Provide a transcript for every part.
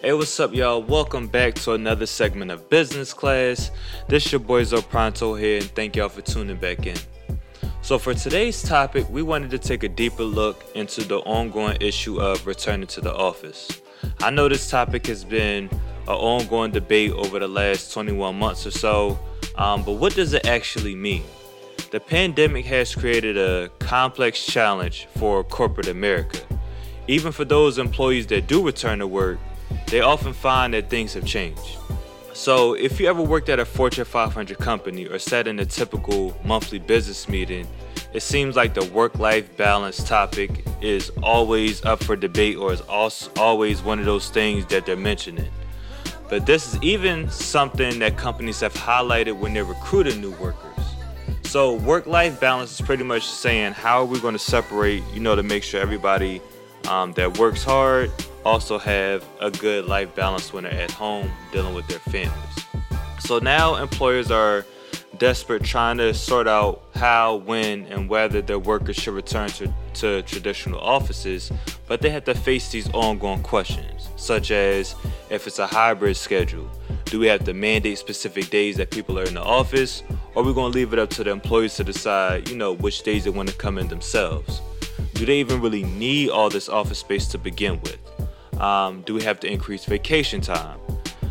Hey, what's up, y'all? Welcome back to another segment of Business Class. This your boy Pronto here, and thank y'all for tuning back in. So, for today's topic, we wanted to take a deeper look into the ongoing issue of returning to the office. I know this topic has been an ongoing debate over the last 21 months or so, um, but what does it actually mean? The pandemic has created a complex challenge for corporate America. Even for those employees that do return to work, they often find that things have changed. So, if you ever worked at a Fortune 500 company or sat in a typical monthly business meeting, it seems like the work life balance topic is always up for debate or is always one of those things that they're mentioning. But this is even something that companies have highlighted when they're recruiting new workers. So, work life balance is pretty much saying how are we going to separate, you know, to make sure everybody um, that works hard also have a good life balance when they're at home dealing with their families. So now employers are desperate trying to sort out how, when, and whether their workers should return to, to traditional offices, but they have to face these ongoing questions, such as if it's a hybrid schedule, do we have to mandate specific days that people are in the office, or are we going to leave it up to the employees to decide, you know, which days they want to come in themselves? Do they even really need all this office space to begin with? Um, do we have to increase vacation time?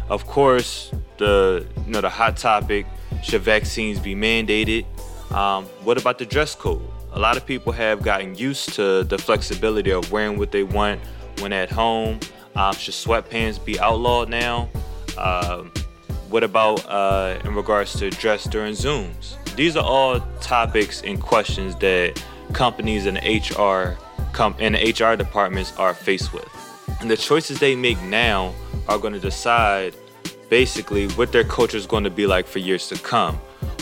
Of course, the you know the hot topic: should vaccines be mandated? Um, what about the dress code? A lot of people have gotten used to the flexibility of wearing what they want when at home. Um, should sweatpants be outlawed now? Um, what about uh, in regards to dress during Zooms? These are all topics and questions that companies and HR com- and HR departments are faced with. And the choices they make now are going to decide basically what their culture is going to be like for years to come.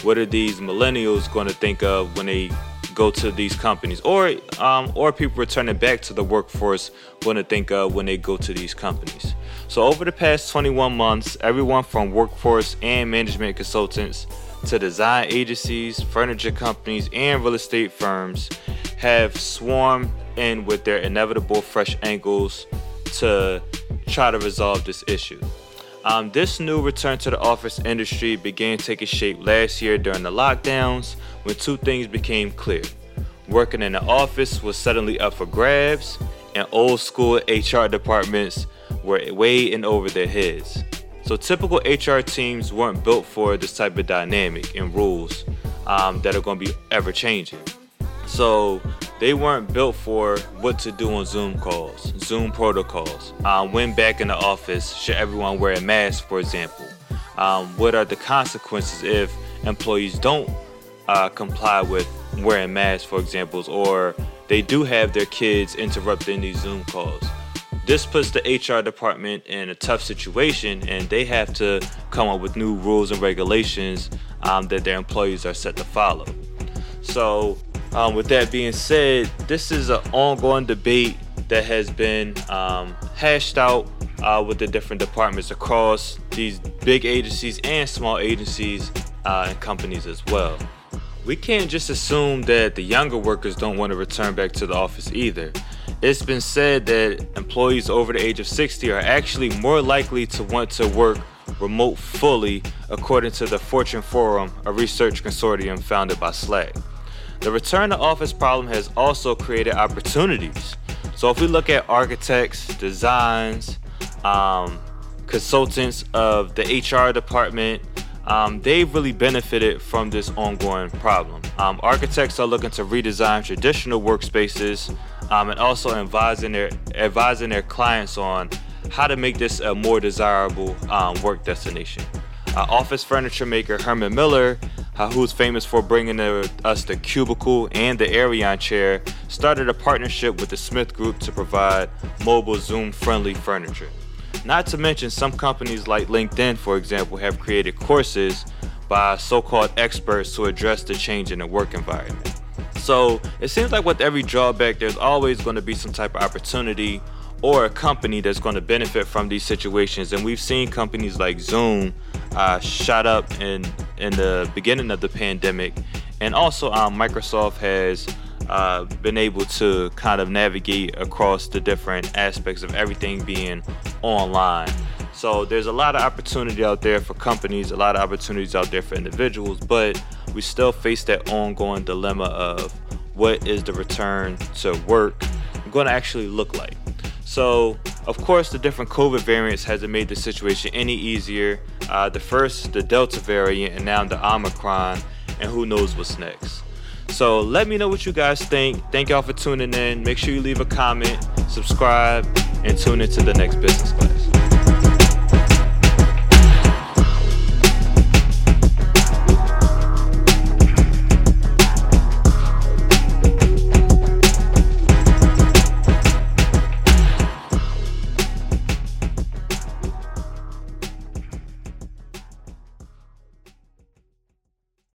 What are these millennials going to think of when they go to these companies, or um, or people returning back to the workforce going to think of when they go to these companies. So over the past 21 months, everyone from workforce and management consultants to design agencies, furniture companies, and real estate firms have swarmed in with their inevitable fresh angles to try to resolve this issue. Um, this new return to the office industry began taking shape last year during the lockdowns when two things became clear. Working in the office was suddenly up for grabs, and old school HR departments were way in over their heads. So, typical HR teams weren't built for this type of dynamic and rules um, that are going to be ever changing. So, they weren't built for what to do on Zoom calls, Zoom protocols. Um, when back in the office, should everyone wear a mask, for example? Um, what are the consequences if employees don't uh, comply with wearing masks, for example, or they do have their kids interrupting these Zoom calls? This puts the HR department in a tough situation, and they have to come up with new rules and regulations um, that their employees are set to follow. So, um, with that being said, this is an ongoing debate that has been um, hashed out uh, with the different departments across these big agencies and small agencies uh, and companies as well. We can't just assume that the younger workers don't want to return back to the office either. It's been said that employees over the age of 60 are actually more likely to want to work remote fully, according to the Future Forum, a research consortium founded by Slack. The return to office problem has also created opportunities. So if we look at architects, designs, um, consultants of the HR department, um, they've really benefited from this ongoing problem. Um, architects are looking to redesign traditional workspaces um, and also advising their advising their clients on how to make this a more desirable um, work destination. Uh, office furniture maker Herman Miller who's famous for bringing the, us the cubicle and the Aeron chair, started a partnership with the Smith Group to provide mobile Zoom friendly furniture. Not to mention, some companies like LinkedIn, for example, have created courses by so called experts to address the change in the work environment. So it seems like with every drawback, there's always going to be some type of opportunity or a company that's going to benefit from these situations. And we've seen companies like Zoom uh, shot up in in the beginning of the pandemic, and also um, Microsoft has uh, been able to kind of navigate across the different aspects of everything being online. So there's a lot of opportunity out there for companies, a lot of opportunities out there for individuals, but we still face that ongoing dilemma of what is the return to work going to actually look like. So, of course, the different COVID variants hasn't made the situation any easier. Uh, the first, the Delta variant, and now the Omicron, and who knows what's next. So, let me know what you guys think. Thank y'all for tuning in. Make sure you leave a comment, subscribe, and tune into the next business.